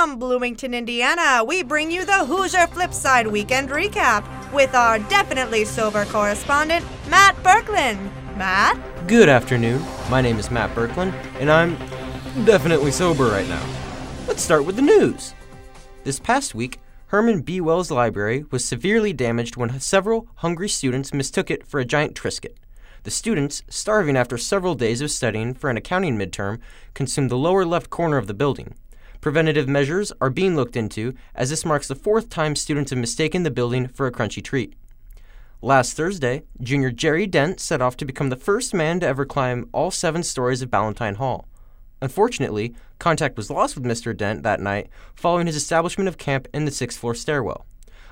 From Bloomington, Indiana, we bring you the Hoosier Flipside Weekend Recap with our definitely sober correspondent, Matt Berkland. Matt? Good afternoon. My name is Matt Berkland, and I'm definitely sober right now. Let's start with the news. This past week, Herman B. Wells Library was severely damaged when several hungry students mistook it for a giant Triscuit. The students, starving after several days of studying for an accounting midterm, consumed the lower left corner of the building. Preventative measures are being looked into, as this marks the fourth time students have mistaken the building for a crunchy treat. Last Thursday, junior Jerry Dent set off to become the first man to ever climb all seven stories of Ballantine Hall. Unfortunately, contact was lost with Mr. Dent that night following his establishment of camp in the sixth floor stairwell.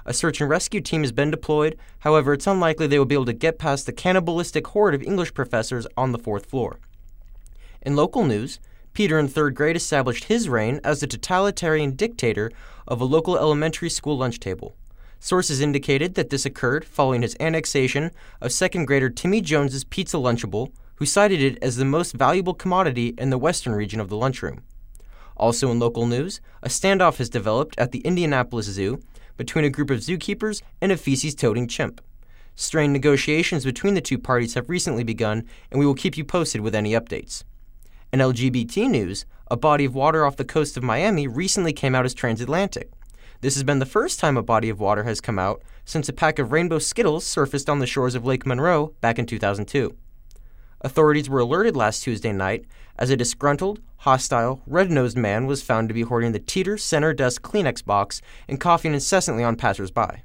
A search and rescue team has been deployed, however, it's unlikely they will be able to get past the cannibalistic horde of English professors on the fourth floor. In local news, Peter in third grade established his reign as the totalitarian dictator of a local elementary school lunch table. Sources indicated that this occurred following his annexation of second grader Timmy Jones's pizza Lunchable, who cited it as the most valuable commodity in the western region of the lunchroom. Also in local news, a standoff has developed at the Indianapolis Zoo between a group of zookeepers and a feces toting chimp. Strained negotiations between the two parties have recently begun, and we will keep you posted with any updates. In LGBT news, a body of water off the coast of Miami recently came out as transatlantic. This has been the first time a body of water has come out since a pack of rainbow Skittles surfaced on the shores of Lake Monroe back in 2002. Authorities were alerted last Tuesday night as a disgruntled, hostile, red nosed man was found to be hoarding the Teter center desk Kleenex box and coughing incessantly on passersby.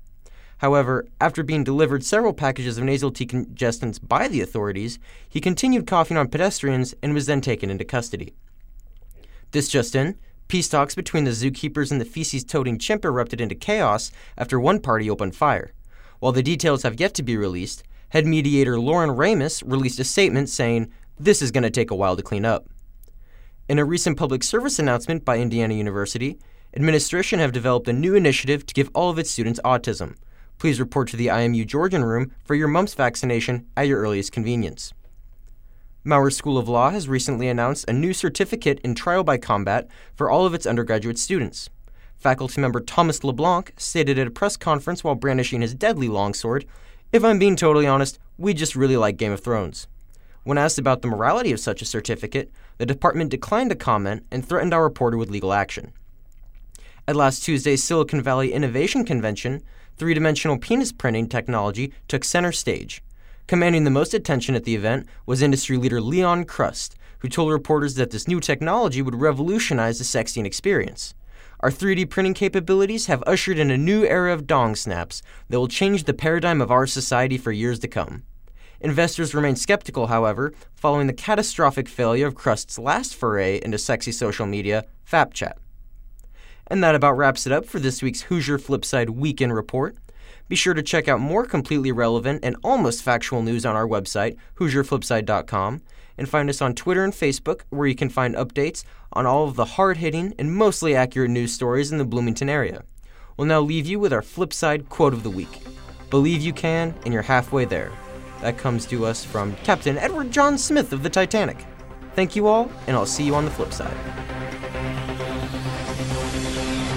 However, after being delivered several packages of nasal decongestants by the authorities, he continued coughing on pedestrians and was then taken into custody. This just in, peace talks between the zookeepers and the feces toting chimp erupted into chaos after one party opened fire. While the details have yet to be released, head mediator Lauren Ramus released a statement saying, This is going to take a while to clean up. In a recent public service announcement by Indiana University, administration have developed a new initiative to give all of its students autism. Please report to the IMU Georgian Room for your mumps vaccination at your earliest convenience. Maurer School of Law has recently announced a new certificate in trial by combat for all of its undergraduate students. Faculty member Thomas LeBlanc stated at a press conference while brandishing his deadly longsword, If I'm being totally honest, we just really like Game of Thrones. When asked about the morality of such a certificate, the department declined to comment and threatened our reporter with legal action. At last Tuesday's Silicon Valley Innovation Convention, three dimensional penis printing technology took center stage. Commanding the most attention at the event was industry leader Leon Krust, who told reporters that this new technology would revolutionize the sexting experience. Our 3D printing capabilities have ushered in a new era of dong snaps that will change the paradigm of our society for years to come. Investors remain skeptical, however, following the catastrophic failure of Krust's last foray into sexy social media, FapChat. And that about wraps it up for this week's Hoosier Flipside Weekend Report. Be sure to check out more completely relevant and almost factual news on our website, HoosierFlipside.com, and find us on Twitter and Facebook, where you can find updates on all of the hard hitting and mostly accurate news stories in the Bloomington area. We'll now leave you with our Flipside quote of the week Believe you can, and you're halfway there. That comes to us from Captain Edward John Smith of the Titanic. Thank you all, and I'll see you on the flip side. Thank you.